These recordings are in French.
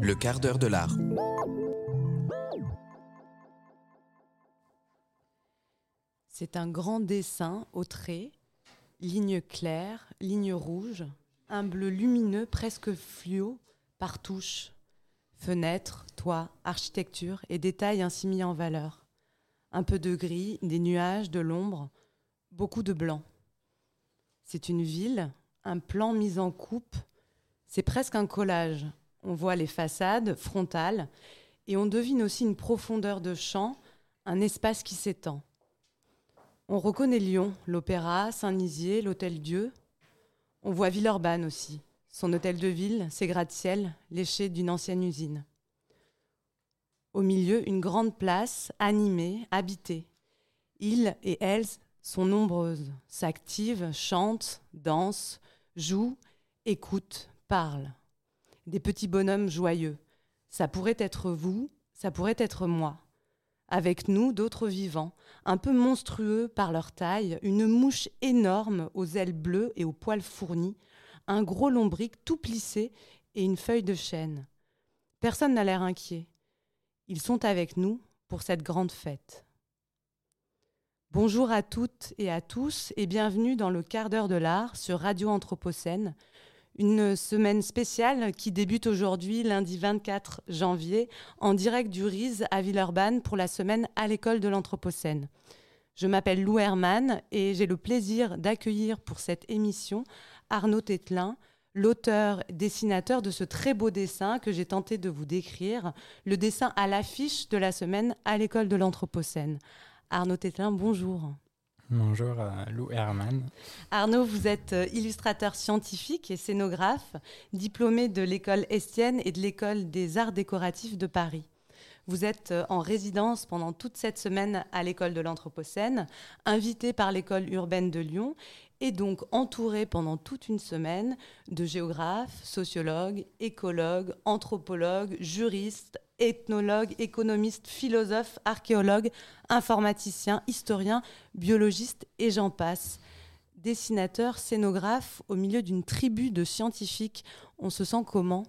Le quart d'heure de l'art. C'est un grand dessin au trait, ligne claire, ligne rouge, un bleu lumineux presque fluo par touche, fenêtres, toit, architecture et détails ainsi mis en valeur. Un peu de gris, des nuages, de l'ombre, beaucoup de blanc. C'est une ville, un plan mis en coupe, c'est presque un collage. On voit les façades frontales et on devine aussi une profondeur de champ, un espace qui s'étend. On reconnaît Lyon, l'Opéra, Saint-Nizier, l'Hôtel Dieu. On voit Villeurbanne aussi, son hôtel de ville, ses gratte-ciel, léchés d'une ancienne usine. Au milieu, une grande place, animée, habitée. Ils et elles sont nombreuses, s'activent, chantent, dansent, jouent, écoutent, parlent. Des petits bonhommes joyeux. Ça pourrait être vous, ça pourrait être moi. Avec nous, d'autres vivants, un peu monstrueux par leur taille, une mouche énorme aux ailes bleues et aux poils fournis, un gros lombric tout plissé et une feuille de chêne. Personne n'a l'air inquiet. Ils sont avec nous pour cette grande fête. Bonjour à toutes et à tous et bienvenue dans le quart d'heure de l'art sur Radio Anthropocène, une semaine spéciale qui débute aujourd'hui, lundi 24 janvier, en direct du RISE à Villeurbanne pour la semaine à l'école de l'Anthropocène. Je m'appelle Lou Herman et j'ai le plaisir d'accueillir pour cette émission Arnaud Tételin, l'auteur, dessinateur de ce très beau dessin que j'ai tenté de vous décrire, le dessin à l'affiche de la semaine à l'école de l'Anthropocène. Arnaud Tételin, bonjour. Bonjour Lou Herman. Arnaud, vous êtes euh, illustrateur scientifique et scénographe, diplômé de l'école Estienne et de l'école des arts décoratifs de Paris. Vous êtes euh, en résidence pendant toute cette semaine à l'école de l'Anthropocène, invité par l'école urbaine de Lyon et donc entouré pendant toute une semaine de géographes, sociologues, écologues, anthropologues, juristes, ethnologue, économiste, philosophe, archéologue, informaticien, historien, biologiste et j'en passe. Dessinateur, scénographe, au milieu d'une tribu de scientifiques, on se sent comment?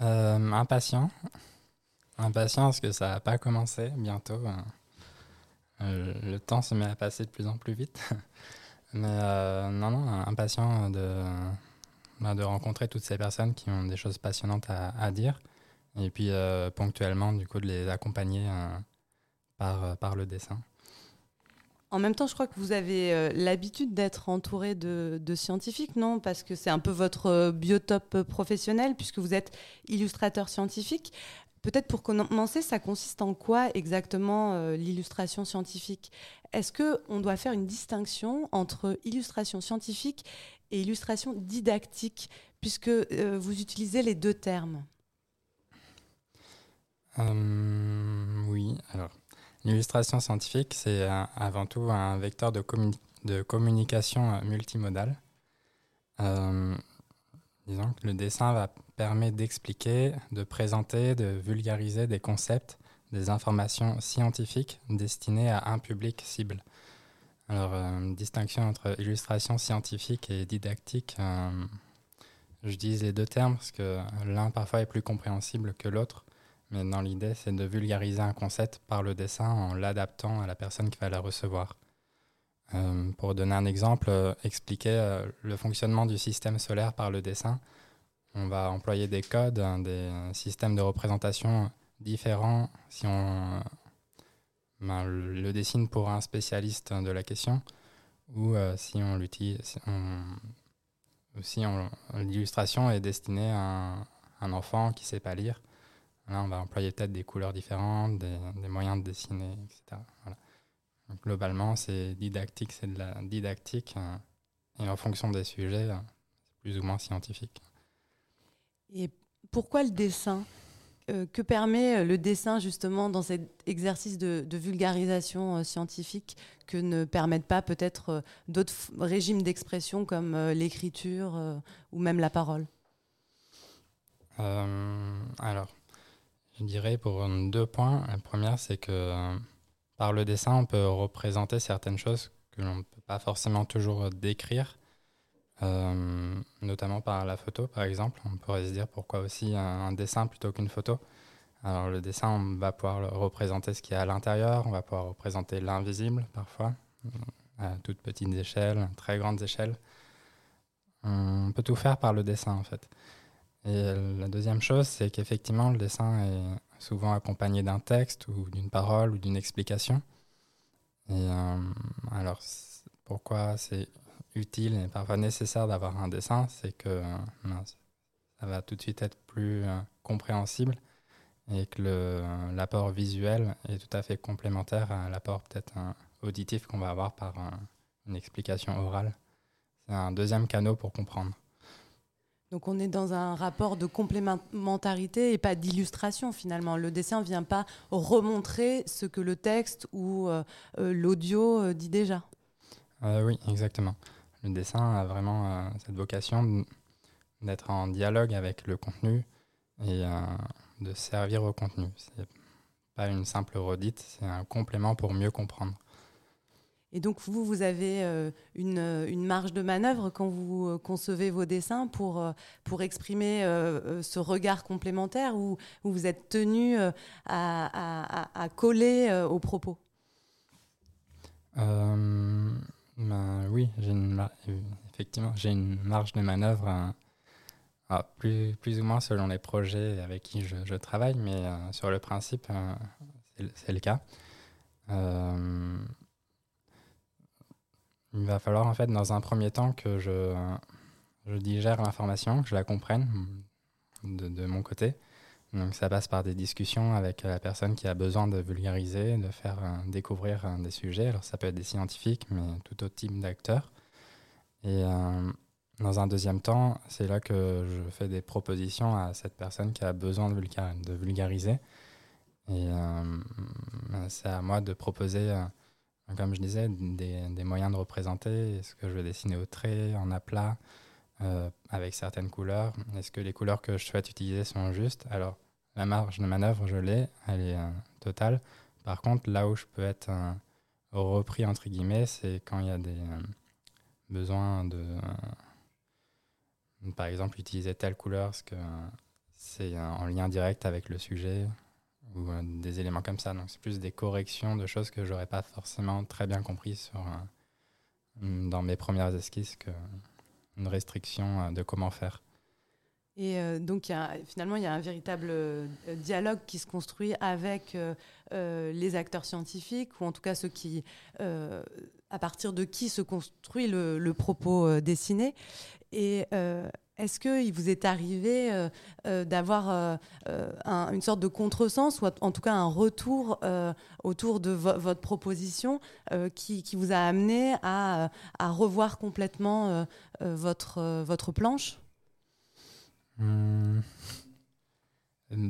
Euh, Impatient. Impatient parce que ça n'a pas commencé bientôt. Euh, le temps se met à passer de plus en plus vite. Mais euh, non, non, impatient bah, de rencontrer toutes ces personnes qui ont des choses passionnantes à dire et puis euh, ponctuellement, du coup, de les accompagner euh, par, euh, par le dessin. En même temps, je crois que vous avez l'habitude d'être entouré de, scientifiques, non? Parce que c'est un peu votre biotope professionnel, puisque vous êtes illustrateur scientifique. Peut-être pour commencer, ça consiste en quoi exactement l'illustration scientifique? Est-ce qu'on doit faire une distinction entre illustration scientifique et illustration didactique, puisque vous utilisez les deux termes oui, alors l'illustration scientifique, c'est avant tout un vecteur de, de communication euh, multimodale. Euh, disons que le dessin va permettre d'expliquer, de présenter, de vulgariser des concepts, des informations scientifiques destinées à un public cible. Alors, une distinction entre illustration scientifique et didactique, je dis les deux termes parce que l'un parfois est plus compréhensible que l'autre. Mais dans l'idée, c'est de vulgariser un concept par le dessin en l'adaptant à la personne qui va la recevoir. Euh, pour donner un exemple, euh, expliquer euh, le fonctionnement du système solaire par le dessin. On va employer des codes, hein, des systèmes de représentation différents si on ben, le dessine pour un spécialiste de la question ou si on l'utilise. Si l'illustration est destinée à un enfant qui ne sait pas lire Là, on va employer peut-être des couleurs différentes, des, moyens de dessiner, etc. globalement, c'est didactique, c'est de la didactique. Euh, et en fonction des sujets, euh, c'est plus ou moins scientifique. Et pourquoi le dessin? Euh, Que permet le dessin justement dans cet exercice de, vulgarisation scientifique que ne permettent pas peut-être d'autres régimes d'expression comme l'écriture ou même la parole? Alors, je dirais pour deux points. La première, c'est que euh, par le dessin, on peut représenter certaines choses que l'on ne peut pas forcément toujours décrire. Euh, notamment par la photo, par exemple. On pourrait se dire pourquoi aussi un, dessin plutôt qu'une photo. Alors le dessin, on va pouvoir représenter ce qu'il y a à l'intérieur, on va pouvoir représenter l'invisible parfois, à toutes petites échelles, très grandes échelles. On peut tout faire par le dessin en fait. Et la deuxième chose, c'est qu'effectivement, le dessin est souvent accompagné d'un texte ou d'une parole ou d'une explication. Et euh, alors, pourquoi c'est utile et parfois nécessaire d'avoir un dessin, c'est que euh, ça va tout de suite être plus euh, compréhensible et que l'apport visuel est tout à fait complémentaire à l'apport peut-être auditif qu'on va avoir par une explication orale. C'est un deuxième canot pour comprendre. Donc on est dans un rapport de complémentarité et pas d'illustration finalement. Le dessin ne vient pas remontrer ce que le texte ou euh, euh, l'audio euh, dit déjà. oui, exactement. Le dessin a vraiment cette vocation d'être en dialogue avec le contenu et de servir au contenu. C'est pas une simple redite, c'est un complément pour mieux comprendre. Et donc, vous, vous avez euh, euh, une, marge de manœuvre quand vous euh, concevez vos dessins pour, pour exprimer ce regard complémentaire ou, vous êtes tenu à, coller aux propos? Ben, Oui, effectivement, j'ai une marge de manœuvre. plus, plus ou moins selon les projets avec qui je, je travaille, mais sur le principe, c'est le cas. Il va falloir en fait dans un premier temps que je, je digère l'information, que je la comprenne de, mon côté. Donc ça passe par des discussions avec la personne qui a besoin de vulgariser, de faire euh, découvrir euh, des sujets. Alors ça peut être des scientifiques, mais tout autre type d'acteurs. Et euh, dans un deuxième temps, c'est là que je fais des propositions à cette personne qui a besoin de, de vulgariser. Et c'est à moi de proposer comme je disais, des, moyens de représenter. Est-ce que je vais dessiner au trait, en aplat, euh, avec certaines couleurs? Est-ce que les couleurs que je souhaite utiliser sont justes? Alors, la marge de manœuvre, je l'ai, elle est euh, totale. Par contre, là où je peux être euh, repris, entre guillemets, c'est quand il y a des besoins de, par exemple, utiliser telle couleur, parce que c'est en lien direct avec le sujet ou euh, des éléments comme ça. Donc c'est plus des corrections de choses que j'aurais pas forcément très bien compris sur, euh, dans mes premières esquisses qu'une restriction euh, de comment faire. Et donc, y a, finalement, il y a un véritable dialogue qui se construit avec les acteurs scientifiques, ou en tout cas ceux qui, à partir de qui se construit le, le propos dessiné. Et est-ce qu'il vous est arrivé euh, euh, d'avoir euh, une sorte de contresens, ou en tout cas un retour autour de votre proposition qui, vous a amené à, revoir complètement votre, votre planche? Hmm.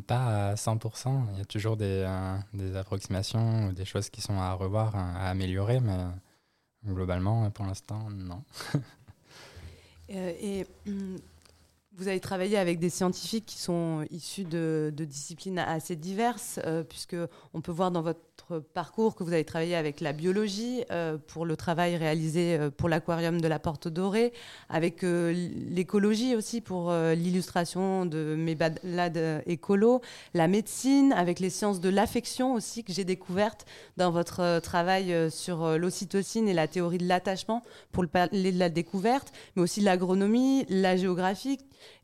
Pas à 100%. Il y a toujours des, des, approximations ou des choses qui sont à revoir, à améliorer, mais globalement, pour l'instant, non. et hmm, vous avez travaillé avec des scientifiques qui sont issus de, disciplines assez diverses, euh, puisque on peut voir dans votre parcours que vous avez travaillé avec la biologie euh, pour le travail réalisé euh, pour l'aquarium de la Porte Dorée, avec l'écologie aussi pour l'illustration de mes balades écolo, la médecine, avec les sciences de l'affection aussi que j'ai découvertes dans votre travail sur l'ocytocine et la théorie de l'attachement pour parler de la découverte, mais aussi l'agronomie, la géographie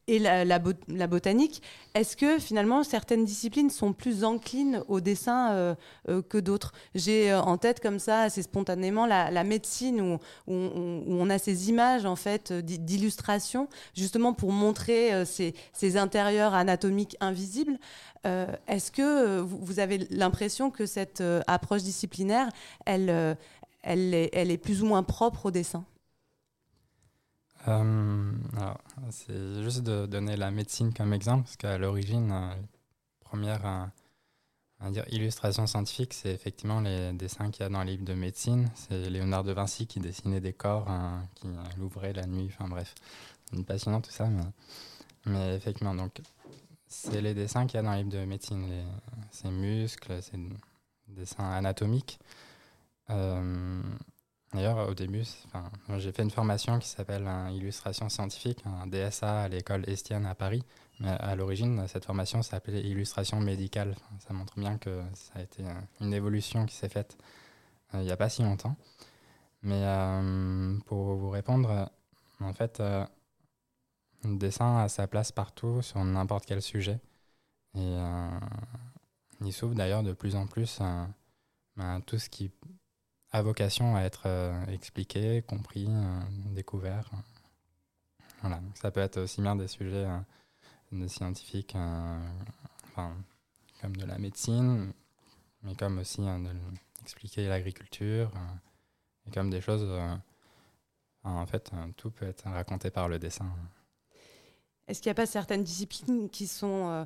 et la, botanique. Est-ce que finalement certaines disciplines sont plus enclines au dessin euh, euh, que d'autres? J'ai euh, en tête comme ça assez spontanément la, médecine où, on, a ces images en fait d'illustration justement pour montrer ces, intérieurs anatomiques invisibles. Est-ce que vous, avez l'impression que cette approche disciplinaire, elle est plus ou moins propre au dessin? Euh, c'est juste de donner la médecine comme exemple, parce qu'à l'origine, euh, première euh, illustration scientifique, c'est effectivement les dessins qu'il y a dans les livres de médecine. C'est Léonard de Vinci qui dessinait des corps, qui l'ouvrait la nuit, enfin bref, c'est passionnant tout ça. Mais, mais effectivement, donc, c'est les dessins qu'il y a dans les livres de médecine, les, ces muscles, ces dessins anatomiques. D'ailleurs, au début, j'ai fait une formation qui s'appelle illustration scientifique, un DSA à l'école Estienne à Paris. Mais à l'origine, cette formation s'appelait illustration médicale. ça montre bien que ça a été une évolution qui s'est faite il n'y a pas si longtemps. Mais pour vous répondre, en fait, le dessin a sa place partout, sur n'importe quel sujet. Et euh, il s'ouvre d'ailleurs de plus en plus à, tout ce qui a vocation à être euh, expliqué, compris, euh, découvert. Voilà, ça peut être aussi bien des sujets de scientifiques, enfin, comme de la médecine, mais comme aussi de expliquer l'agriculture, et comme des choses. en fait, tout peut être raconté par le dessin. Est-ce qu'il n'y a pas certaines disciplines qui sont euh,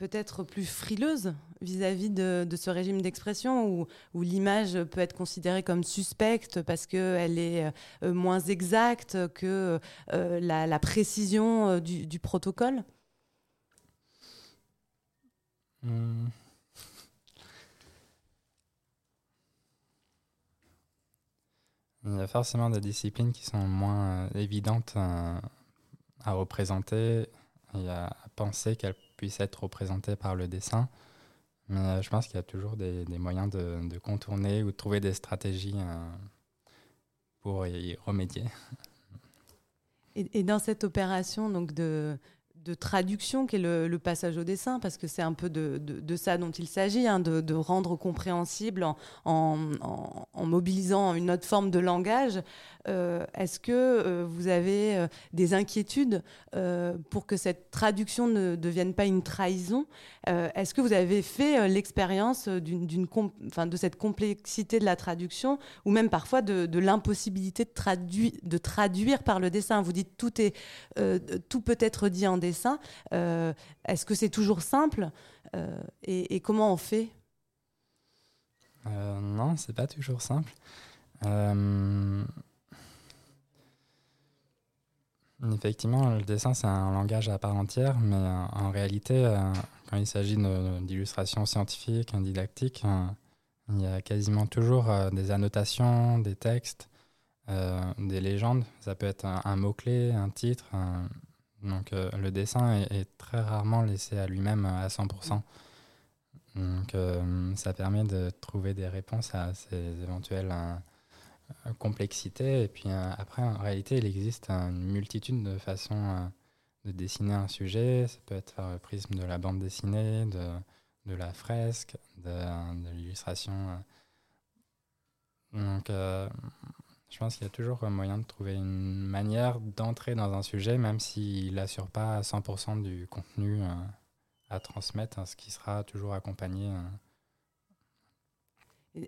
peut-être plus frileuses vis-à-vis de, ce régime d'expression où, l'image peut être considérée comme suspecte parce qu'elle est euh, euh, moins exacte que la, précision du, protocole? Hmm. Il y a forcément des disciplines qui sont moins évidentes à représenter et à penser qu'elle puisse être représentée par le dessin. Mais euh, je pense qu'il y a toujours des, moyens de, contourner ou de trouver des stratégies euh, pour y remédier. Et, dans cette opération donc de, de traduction qui est le, passage au dessin, parce que c'est un peu de, ça dont il s'agit, hein, de, rendre compréhensible en, mobilisant une autre forme de langage. Euh, est-ce que euh, vous avez euh, des inquiétudes pour que cette traduction ne devienne pas une trahison Est-ce que vous avez fait l'expérience de cette complexité de la traduction, ou même parfois de, l'impossibilité de, de traduire par le dessin? Vous dites tout, est, tout peut être dit en dessin euh, est-ce que c'est toujours simple euh, et, comment on fait? Euh, Non, c'est pas toujours simple. Effectivement, le dessin, c'est un langage à part entière, mais en réalité, quand il s'agit d'illustrations scientifiques, didactiques, il y a quasiment toujours des annotations, des textes, des légendes. Ça peut être un, mot-clé, un titre, donc euh, le dessin est, très rarement laissé à lui-même à 100%. Donc euh, ça permet de trouver des réponses à ces éventuelles euh, complexités. Et puis après, en réalité, il existe une multitude de façons de dessiner un sujet. Ça peut être par le prisme de la bande dessinée, de, la fresque, de, de l'illustration. Donc je pense qu'il y a toujours un moyen de trouver une manière d'entrer dans un sujet, même s'il n'assure pas 100% du contenu euh, à transmettre, hein, ce qui sera toujours accompagné. Euh.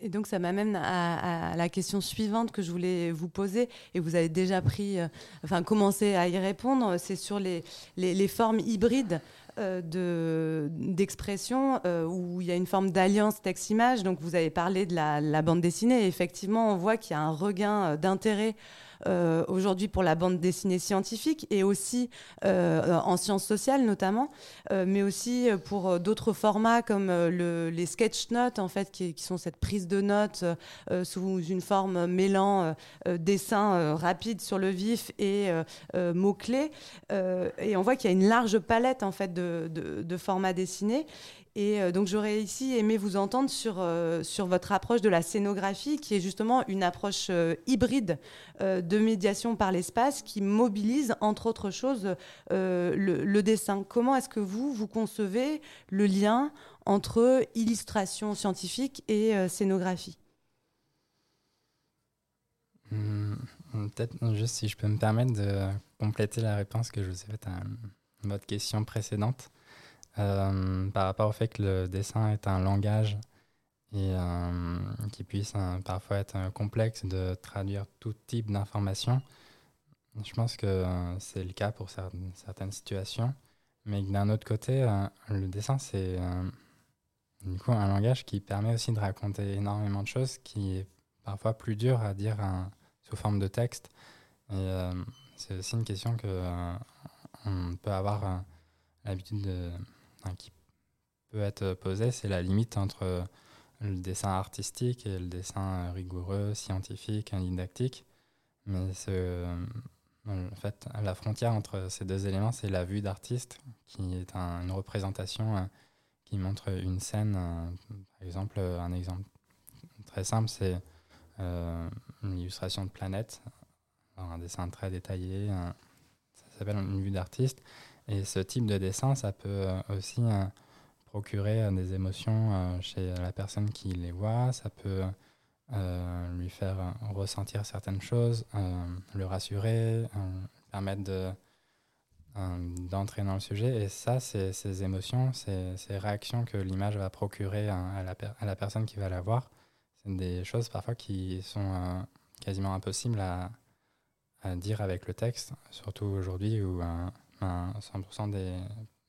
Et donc ça m'amène à, la question suivante que je voulais vous poser, et vous avez déjà pris, euh, enfin commencé à y répondre, c'est sur les, les, formes hybrides euh, d'expression euh, où il y a une forme d'alliance texte-image. Donc vous avez parlé de la, bande dessinée, effectivement on voit qu'il y a un regain d'intérêt euh, aujourd'hui pour la bande dessinée scientifique et aussi euh, en sciences sociales notamment, euh, mais aussi pour d'autres formats comme les sketch notes en fait, qui, sont cette prise de notes sous une forme mêlant dessin rapide sur le vif et mots clés. et on voit qu'il y a une large palette en fait de formats dessinés. Et euh, donc j'aurais ici aimé vous entendre sur, euh, sur votre approche de la scénographie, qui est justement une approche euh, hybride de médiation par l'espace, qui mobilise, entre autres choses, le, dessin. Comment est-ce que vous, vous concevez le lien entre illustration scientifique et scénographie? Hmm, Peut-être juste si je peux me permettre de compléter la réponse que je vous ai faite à votre question précédente. Euh, par rapport au fait que le dessin est un langage et euh, qui puisse euh, parfois être complexe de traduire tout type d'informations. Je pense que c'est le cas pour certaines situations, mais d'un autre côté, le dessin, c'est du coup un langage qui permet aussi de raconter énormément de choses, qui est parfois plus dur à dire sous forme de texte. C'est aussi une question que on peut avoir l'habitude de qui peut être posée, c'est la limite entre le dessin artistique et le dessin rigoureux, scientifique, didactique. Mais en fait, la frontière entre ces deux éléments, c'est la vue d'artiste, qui est une représentation qui montre une scène. par exemple, un exemple très simple, c'est une illustration de planète, un dessin très détaillé. ça s'appelle une vue d'artiste. Et ce type de dessin, ça peut aussi procurer euh, des émotions euh, chez la personne qui les voit, ça peut euh, lui faire ressentir certaines choses, le rassurer, permettre de, d'entrer dans le sujet. Et ça, ces émotions, ces, ces, réactions que l'image va procurer à, la, à, la, personne qui va la voir. C'est des choses parfois qui sont quasiment impossibles à, dire avec le texte, surtout aujourd'hui où 100% des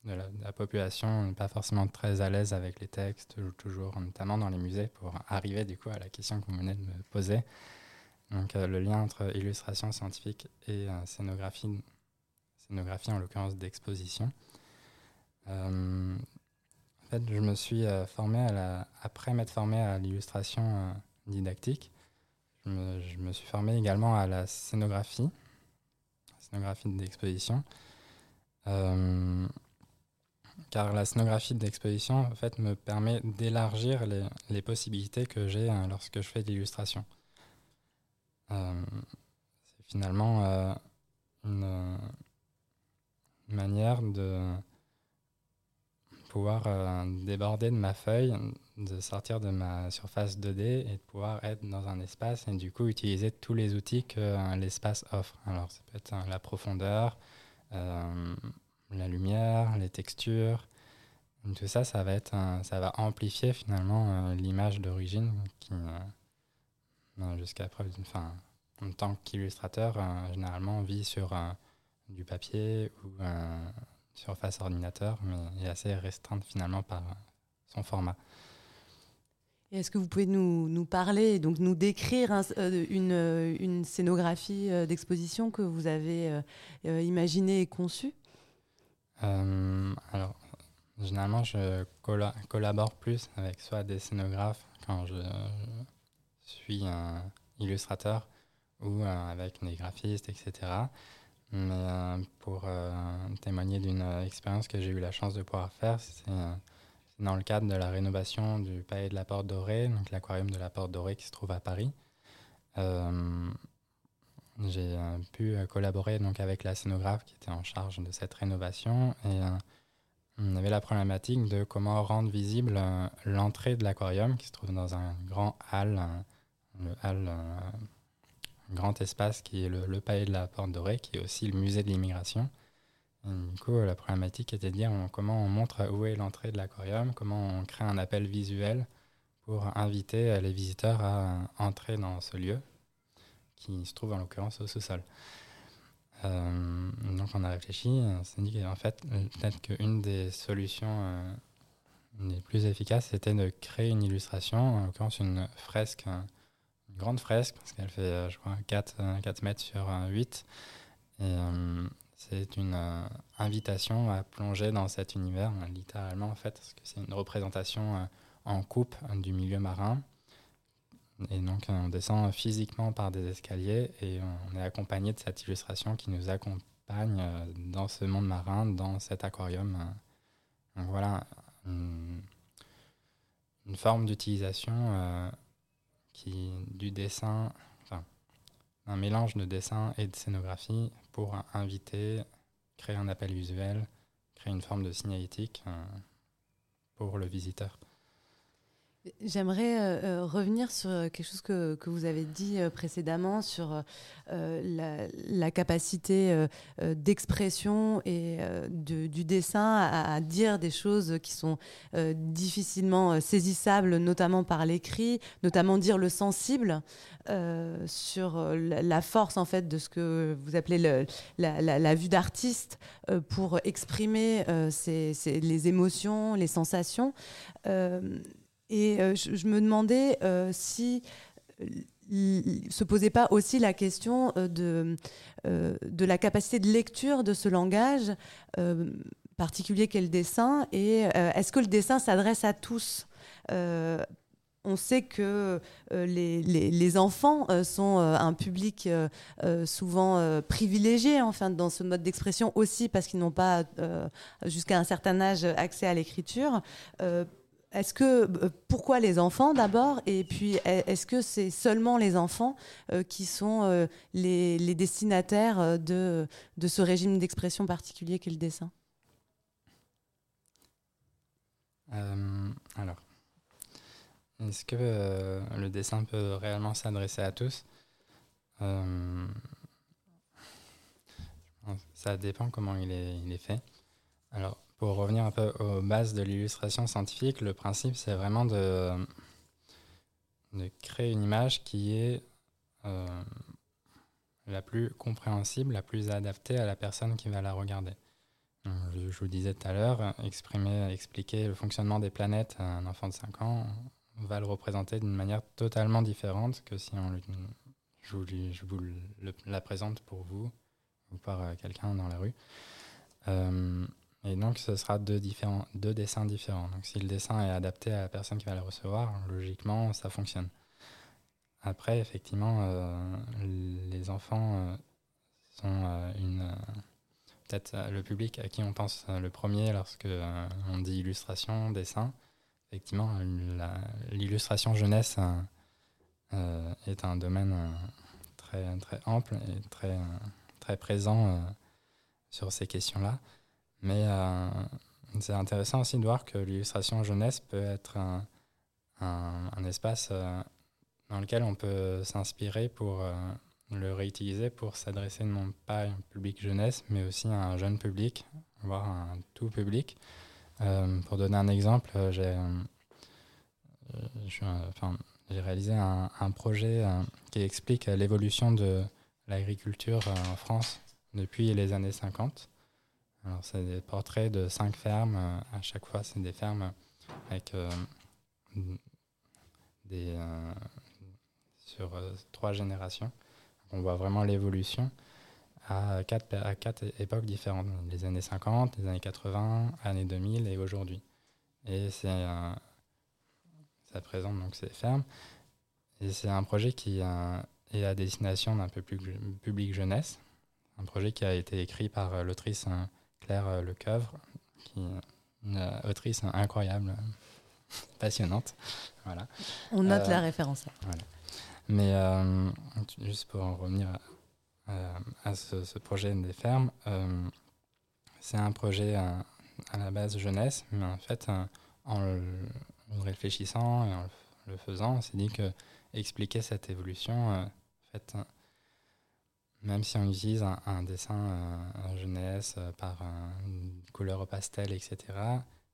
de la, population n'est pas forcément très à l'aise avec les textes, toujours, notamment dans les musées, pour arriver du coup à la question que vous venez de me poser. Donc euh, le lien entre illustration scientifique et euh, scénographie, scénographie en l'occurrence d'exposition. Euh, en fait, je me suis formé après m'être formé à l'illustration didactique, je me, je me, suis formé également à la scénographie, scénographie d'exposition car la scénographie d'exposition en fait, me permet d'élargir les, possibilités que j'ai hein, lorsque je fais de l'illustration. Euh, c'est finalement euh, une, manière de pouvoir euh, déborder de ma feuille, de sortir de ma surface 2D et de pouvoir être dans un espace et du coup utiliser tous les outils que l'espace offre. Alors ça peut être la profondeur, la lumière, les textures. Tout ça, ça va, être ça va amplifier finalement euh, l'image d'origine qui, euh, jusqu'à preuve d'une fin, en tant qu'illustrateur, euh, généralement vit sur du papier ou sur face ordinateur, mais est assez restreinte finalement par son format. Est-ce que vous pouvez nous, parler, donc nous décrire une, une, scénographie d'exposition que vous avez imaginée et conçue? Euh, alors, généralement, je collabore plus avec soit des scénographes quand je, suis un illustrateur ou euh, avec des graphistes, etc. Mais euh, pour témoigner d'une expérience que j'ai eu la chance de pouvoir faire, c'est dans le cadre de la rénovation du Palais de la Porte Dorée, donc l'aquarium de la Porte Dorée qui se trouve à Paris. J'ai euh, pu euh, collaborer donc avec la scénographe qui était en charge de cette rénovation et euh, on avait la problématique de comment rendre visible l'entrée de l'aquarium qui se trouve dans un grand hall, le hall, grand espace qui est le, palais de la Porte Dorée, qui est aussi le musée de l'immigration. Du coup, la problématique était de dire comment on montre où est l'entrée de l'aquarium, comment on crée un appel visuel pour inviter les visiteurs à entrer dans ce lieu qui se trouve en l'occurrence au sous-sol. Euh, donc on a réfléchi, on s'est dit qu'en fait, peut-être qu'une des solutions euh, les plus efficaces, c'était de créer une illustration, en l'occurrence une fresque, une grande fresque, parce qu'elle fait, euh, je crois, 4, 4 mètres sur 8. Et c'est une invitation à plonger dans cet univers, littéralement en fait, parce que c'est une représentation en coupe du milieu marin et donc, on descend physiquement par des escaliers et on est accompagné de cette illustration qui nous accompagne euh, dans ce monde marin, dans cet aquarium. Donc voilà, une, forme d'utilisation euh, qui du dessin, un mélange de dessin et de scénographie pour inviter, créer un appel visuel, créer une forme de signalétique euh, pour le visiteur. J'aimerais euh, euh, revenir sur euh, quelque chose que, que vous avez dit précédemment sur la, capacité d'expression et du dessin à, dire des choses qui sont difficilement saisissables, notamment par l'écrit, notamment dire le sensible sur la, force en fait de ce que vous appelez le, la, vue d'artiste pour exprimer les émotions, les sensations. Et euh, je, me demandais euh, si euh, se posait pas aussi la question de, de la capacité de lecture de ce langage particulier qu'est le dessin et est-ce que le dessin s'adresse à tous? On sait que les, enfants sont un public souvent privilégié enfin, dans ce mode d'expression aussi parce qu'ils n'ont pas jusqu'à un certain âge accès à l'écriture. Est-ce que pourquoi les enfants d'abord et puis est-ce que c'est seulement les enfants qui sont les, destinataires de, de ce régime d'expression particulier qu'est le dessin? Alors, est-ce que euh, le dessin peut réellement s'adresser à tous? Euh, Ça dépend comment il est, il est, fait. Alors, pour revenir un peu aux bases de l'illustration scientifique, le principe, c'est vraiment de, créer une image qui est euh, la plus compréhensible, la plus adaptée à la personne qui va la regarder. Je, vous disais tout à l'heure, exprimer, expliquer le fonctionnement des planètes à un enfant de 5 ans, va le représenter d'une manière totalement différente que si on, je vous, je vous la présente pour vous ou par euh, quelqu'un dans la rue. Euh, et donc, ce sera deux, dessins différents. Donc, si le dessin est adapté à la personne qui va le recevoir, logiquement, ça fonctionne. Après, effectivement, euh, les enfants sont une peut-être le public à qui on pense le premier lorsque on dit illustration, dessin effectivement, l'illustration jeunesse euh, euh, est un domaine euh, très, très ample et très, très présent sur ces questions-là. Mais c'est intéressant aussi de voir que l'illustration jeunesse peut être un, espace dans lequel on peut s'inspirer pour le réutiliser pour s'adresser non pas à un public jeunesse, mais aussi à un jeune public, voire un tout public. Euh, pour donner un exemple, euh, euh, j'ai réalisé un, projet qui explique l'évolution de l'agriculture en France depuis les années 50. Alors, c'est des portraits de cinq fermes. À chaque fois, c'est des fermes avec des, sur trois générations. On voit vraiment l'évolution à quatre, à quatre époques différentes, les années 50, les années 80, années 2000 et aujourd'hui. Et c'est ça présente donc ces fermes. Et c'est un projet qui est à destination d'un peu plus public jeunesse. Un projet qui a été écrit par euh, l'autrice euh, Claire euh, Lecoeuvre, qui est une autrice incroyable, passionnante. Voilà. On note la référence. Voilà. Mais juste pour en revenir à, euh, à ce, projet des fermes. Euh, c'est un projet à, la base jeunesse, mais en fait, euh, en le, réfléchissant et en le, faisant, on s'est dit que expliquer cette évolution, en fait, même si on utilise un, dessin jeunesse par une couleur pastel, etc.,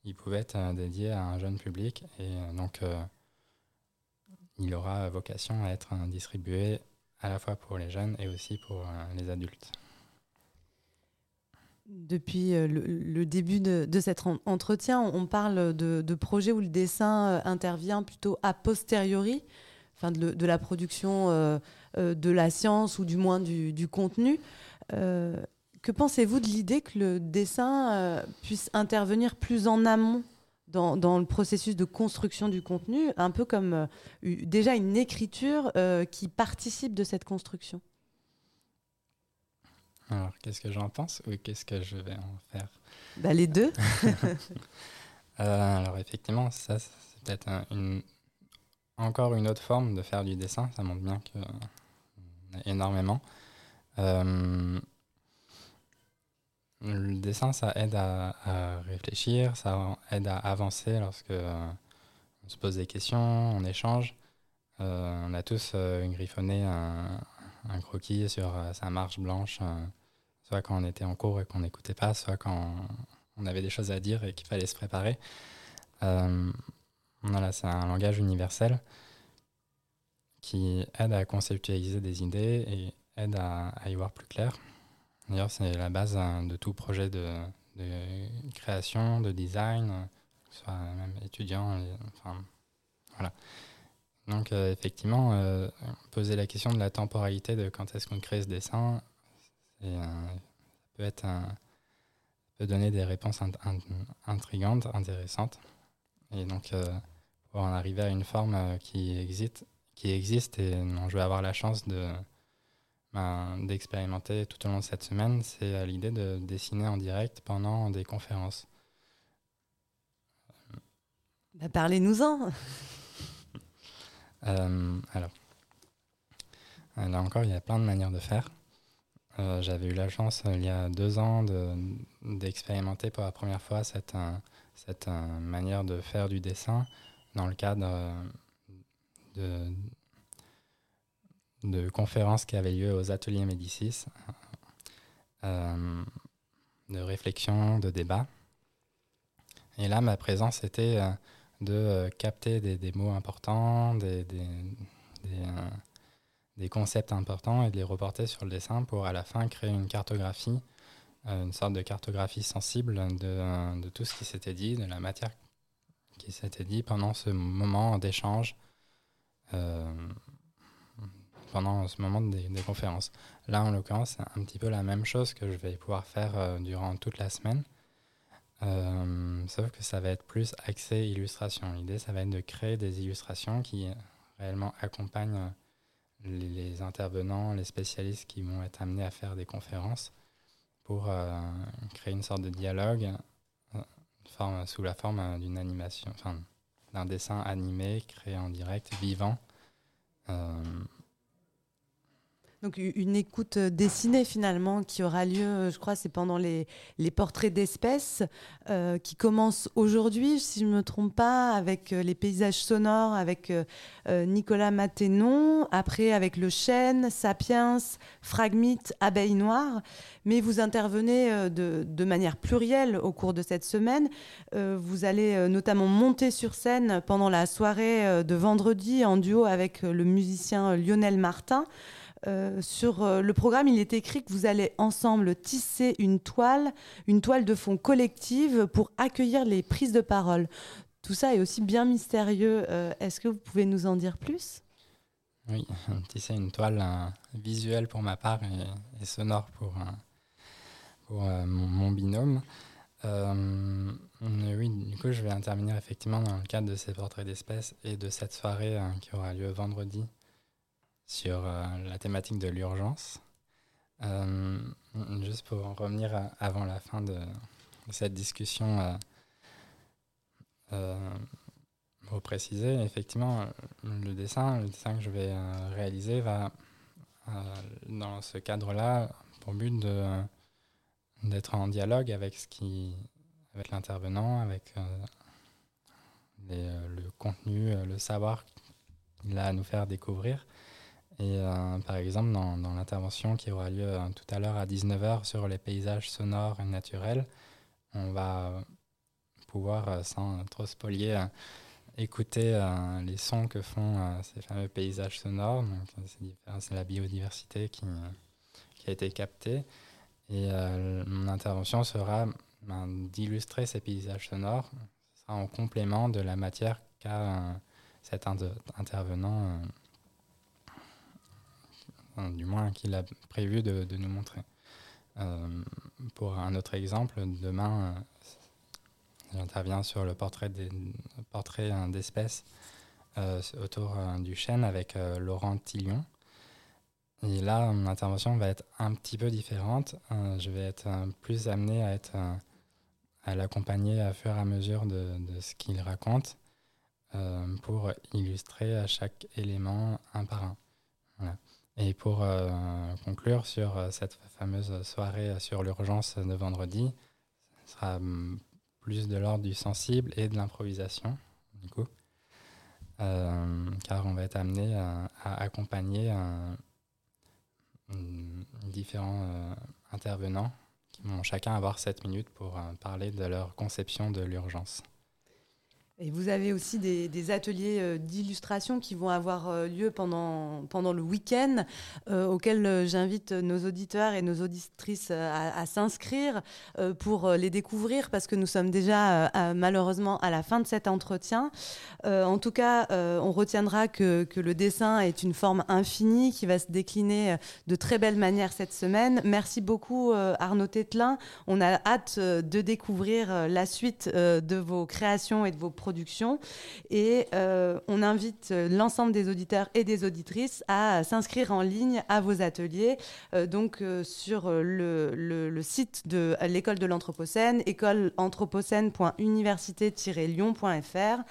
il pouvait être dédié à un jeune public et donc il aura vocation à être distribué à la fois pour les jeunes et aussi pour euh, les adultes. Depuis euh, le, début de, cet entretien, on parle de, projets où le dessin euh, intervient plutôt a posteriori, enfin de, la production de la science ou du moins du, contenu. que pensez-vous de l'idée que le dessin puisse intervenir plus en amont dans, le processus de construction du contenu, un peu comme euh, déjà une écriture euh, qui participe de cette construction? Alors, qu'est-ce que j'en pense ou qu'est-ce que je vais en faire? Bah, Les deux. Euh, alors, effectivement, ça, c'est peut-être une, encore une autre forme de faire du dessin. Ça montre bien qu'il énormément. Le dessin, ça aide à, réfléchir, ça aide à avancer lorsque euh, on se pose des questions, on échange. Euh, on a tous euh, griffonné un, croquis sur sa marche blanche, soit quand on était en cours et qu'on n'écoutait pas, soit quand on avait des choses à dire et qu'il fallait se préparer. voilà, c'est un langage universel qui aide à conceptualiser des idées et aide à y voir plus clair. D'ailleurs, c'est la base hein, de tout projet de, création, de design, soit même étudiant. enfin, voilà. Donc, euh, effectivement, euh, poser la question de la temporalité de quand est-ce qu'on crée ce dessin, euh, peut être peut donner des réponses intrigantes, intéressantes. Et donc, pour en arriver à une forme qui existe, qui existe et dont je vais avoir la chance de ben, d'expérimenter tout au long de cette semaine, c'est l'idée de dessiner en direct pendant des conférences. Bah, Parlez-nous-en. alors, là encore, il y a plein de manières de faire. Euh, j'avais eu la chance euh, il y a deux ans d'expérimenter pour la première fois cette, euh, cette manière de faire du dessin dans le cadre de, conférences qui avaient lieu aux ateliers Médicis, de réflexion, de débat. Et là, ma présence était de capter des, mots importants, des, concepts importants et de les reporter sur le dessin pour à la fin créer une cartographie, euh, une sorte de cartographie sensible de, euh, de tout ce qui s'était dit, de la matière qui s'était dit pendant ce moment d'échange, euh, pendant ce moment des, conférences. Là, en l'occurrence, c'est un petit peu la même chose que je vais pouvoir faire durant toute la semaine. sauf que ça va être plus axé illustration. L'idée, ça va être de créer des illustrations qui réellement accompagnent les, intervenants, les spécialistes qui vont être amenés à faire des conférences pour euh, créer une sorte de dialogue euh, sous la forme euh, d'une animation, d'un dessin animé créé en direct, vivant. Donc une écoute euh, dessinée finalement qui aura lieu, euh, je crois, c'est pendant les, portraits d'espèces euh, qui commencent aujourd'hui, si je ne me trompe pas, avec les paysages sonores, avec Nicolas Maténon, après avec le chêne, Sapiens, Fragmite, Abeille Noire. Mais vous intervenez de, manière plurielle au cours de cette semaine. vous allez notamment monter sur scène pendant la soirée de vendredi en duo avec le musicien Lionel Martin. Euh, sur euh, le programme, il est écrit que vous allez ensemble tisser une toile, une toile de fond collective pour accueillir les prises de parole. Tout ça est aussi bien mystérieux. Euh, est-ce que vous pouvez nous en dire plus? Oui, tisser une toile visuelle pour ma part et, sonore pour, pour mon, binôme. oui, du coup, je vais intervenir effectivement dans le cadre de ces portraits d'espèces et de cette soirée qui aura lieu vendredi sur euh, la thématique de l'urgence. Euh, juste pour en revenir avant la fin de, cette discussion, euh, pour préciser, effectivement, le dessin, le dessin que je vais réaliser va, dans ce cadre-là, pour but de d'être en dialogue avec ce qui avec l'intervenant avec le contenu le savoir qu'il a à nous faire découvrir et euh, par exemple, dans, l'intervention qui aura lieu euh, tout à l'heure à 19h sur les paysages sonores et naturels, on va pouvoir, euh, sans trop spolier, écouter les sons que font ces fameux paysages sonores. C'est la biodiversité qui, qui, a été captée. Et mon intervention sera ben, d'illustrer ces paysages sonores. Ce sera en complément de la matière qu'a cet intervenant du moins qu'il a prévu de, nous montrer. Euh, pour un autre exemple, demain, euh, j'interviens sur le portrait d'espèces euh, autour du chêne avec Laurent Tillion. Et là, mon intervention va être un petit peu différente. je vais être plus amené à à l'accompagner à fur et à mesure de, de ce qu'il raconte pour illustrer à chaque élément un par un. Voilà. Et pour euh, conclure sur euh, cette fameuse soirée sur l'urgence de vendredi, ce sera mm, plus de l'ordre du sensible et de l'improvisation, du euh, car on va être amené à, accompagner mm, différents intervenants qui vont chacun avoir 7 minutes pour parler de leur conception de l'urgence. Et vous avez aussi des, ateliers euh, d'illustration qui vont avoir euh, lieu pendant, pendant le week-end, euh, auxquels j'invite nos auditeurs et nos auditrices à, s'inscrire pour les découvrir, parce que nous sommes déjà malheureusement à la fin de cet entretien. en tout cas, on retiendra que, que, le dessin est une forme infinie qui va se décliner de très belle manière cette semaine. Merci beaucoup Arnaud Tételin. On a hâte de découvrir la suite de vos créations et de vos projets Et on invite l'ensemble des auditeurs et des auditrices à s'inscrire en ligne à vos ateliers, donc sur le, le, site de l'école de l'Anthropocène, écoleanthropocène.université-lyon.fr.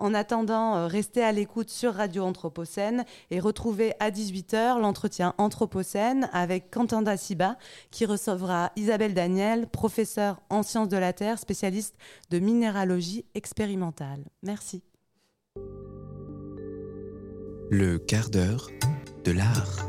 En attendant, restez à l'écoute sur Radio Anthropocène et retrouvez à 18h l'entretien Anthropocène avec Quentin Daciba qui recevra Isabelle Daniel, professeure en sciences de la Terre, spécialiste de minéralogie expérimentale. Merci. Le quart d'heure de l'art.